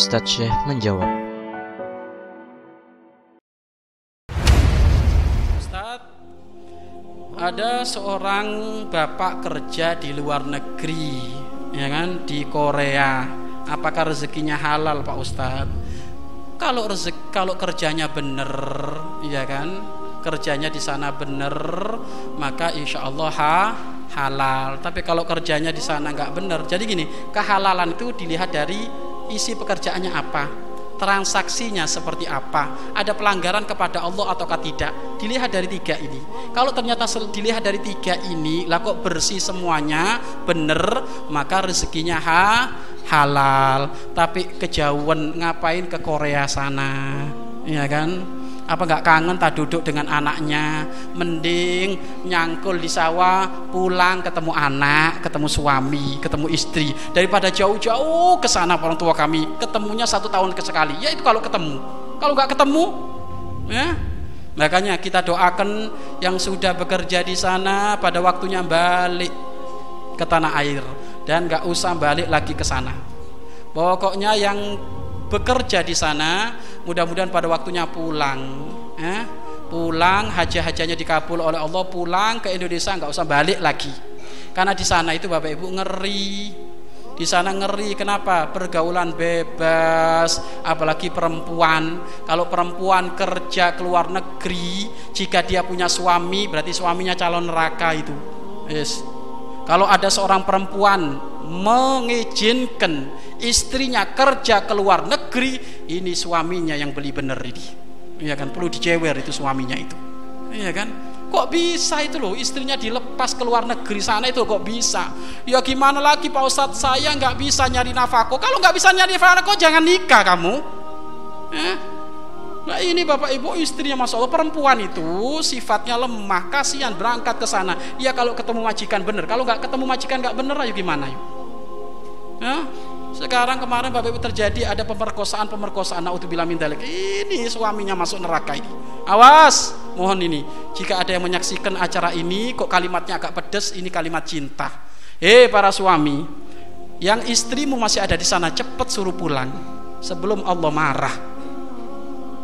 Ustadz Syekh menjawab. Ustadz, ada seorang bapak kerja di luar negeri, ya kan, di Korea. Apakah rezekinya halal, Pak Ustadz? Kalau rezeki, kalau kerjanya benar, ya kan, kerjanya di sana benar, maka insya Allah ha, halal. Tapi kalau kerjanya di sana nggak benar, jadi gini, kehalalan itu dilihat dari isi pekerjaannya apa, transaksinya seperti apa, ada pelanggaran kepada Allah ataukah tidak, dilihat dari tiga ini. Kalau ternyata dilihat dari tiga ini, lah kok bersih semuanya, benar, maka rezekinya ha, halal. Tapi kejauhan ngapain ke Korea sana, ya kan? Apa nggak kangen tak duduk dengan anaknya? Mending nyangkul di sawah pulang ketemu anak ketemu suami ketemu istri. Daripada jauh-jauh ke sana orang tua kami ketemunya satu tahun sekali ya itu kalau ketemu. Kalau nggak ketemu ya. Makanya kita doakan yang sudah bekerja di sana pada waktunya balik ke tanah air. Dan nggak usah balik lagi ke sana. Pokoknya yang bekerja di sana mudah-mudahan pada waktunya pulang eh? pulang haji-hajanya dikabul oleh Allah pulang ke Indonesia nggak usah balik lagi. Karena di sana itu Bapak Ibu ngeri. Di sana ngeri kenapa? Pergaulan bebas apalagi perempuan. Kalau perempuan kerja ke luar negeri jika dia punya suami berarti suaminya calon neraka itu. Yes kalau ada seorang perempuan mengizinkan istrinya kerja ke luar negeri, ini suaminya yang beli bener ini. Iya kan, perlu dicewer itu suaminya itu. Iya kan? Kok bisa itu loh istrinya dilepas ke luar negeri sana itu kok bisa? Ya gimana lagi Pak Ustadz saya nggak bisa nyari nafkah. Kalau nggak bisa nyari nafkah jangan nikah kamu. Eh? Nah ini bapak ibu istrinya masya Allah perempuan itu sifatnya lemah kasihan berangkat ke sana. Ya kalau ketemu majikan bener, kalau nggak ketemu majikan nggak bener ayo gimana yuk? Ya? Sekarang kemarin bapak ibu terjadi ada pemerkosaan pemerkosaan. Naudzubillah min dalik. Ini suaminya masuk neraka ini. Awas, mohon ini. Jika ada yang menyaksikan acara ini, kok kalimatnya agak pedes, ini kalimat cinta. Hei para suami, yang istrimu masih ada di sana, cepat suruh pulang sebelum Allah marah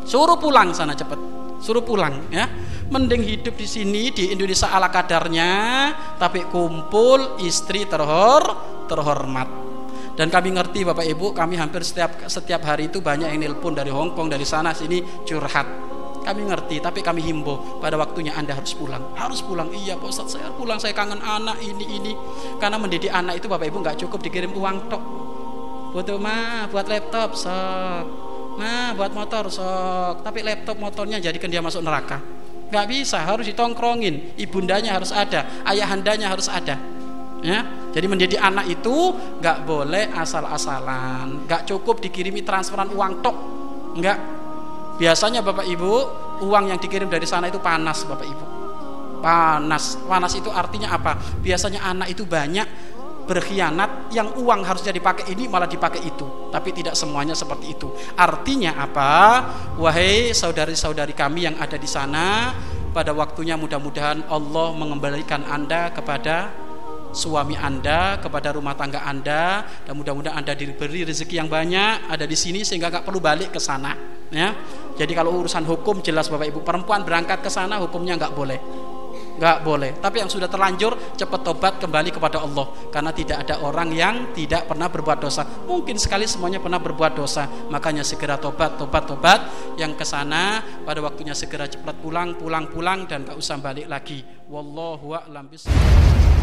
suruh pulang sana cepet. Suruh pulang ya. Mending hidup di sini di Indonesia ala kadarnya tapi kumpul istri terhor terhormat. Dan kami ngerti Bapak Ibu kami hampir setiap setiap hari itu banyak yang nelpon dari Hong Kong dari sana sini curhat. Kami ngerti tapi kami himbau pada waktunya anda harus pulang. Harus pulang. Iya Pak saya pulang. Saya kangen anak ini ini. Karena mendidik anak itu Bapak Ibu nggak cukup dikirim uang tok. Butuh mah buat laptop sok Nah buat motor sok. Tapi laptop motornya jadikan dia masuk neraka. Gak bisa harus ditongkrongin. Ibundanya harus ada Ayahandanya harus ada. Ya? Jadi menjadi anak itu gak boleh asal-asalan. Gak cukup dikirimi transferan uang tok. Enggak Biasanya Bapak Ibu Uang yang dikirim dari sana itu panas Bapak Ibu. Panas. Panas itu artinya apa? Biasanya anak itu banyak berkhianat yang uang harusnya dipakai ini malah dipakai itu. Tapi tidak semuanya seperti itu. Artinya apa? Wahai saudari-saudari kami yang ada di sana pada waktunya mudah-mudahan Allah mengembalikan anda kepada suami anda kepada rumah tangga anda dan mudah-mudahan anda diberi rezeki yang banyak ada di sini sehingga nggak perlu balik ke sana ya. Jadi kalau urusan hukum jelas bapak ibu perempuan berangkat ke sana hukumnya nggak boleh nggak boleh. Tapi yang sudah terlanjur cepat tobat kembali kepada Allah. Karena tidak ada orang yang tidak pernah berbuat dosa. Mungkin sekali semuanya pernah berbuat dosa. Makanya segera tobat tobat tobat. Yang ke sana pada waktunya segera cepat pulang pulang pulang dan gak usah balik lagi. Wallahu a'lam bishawab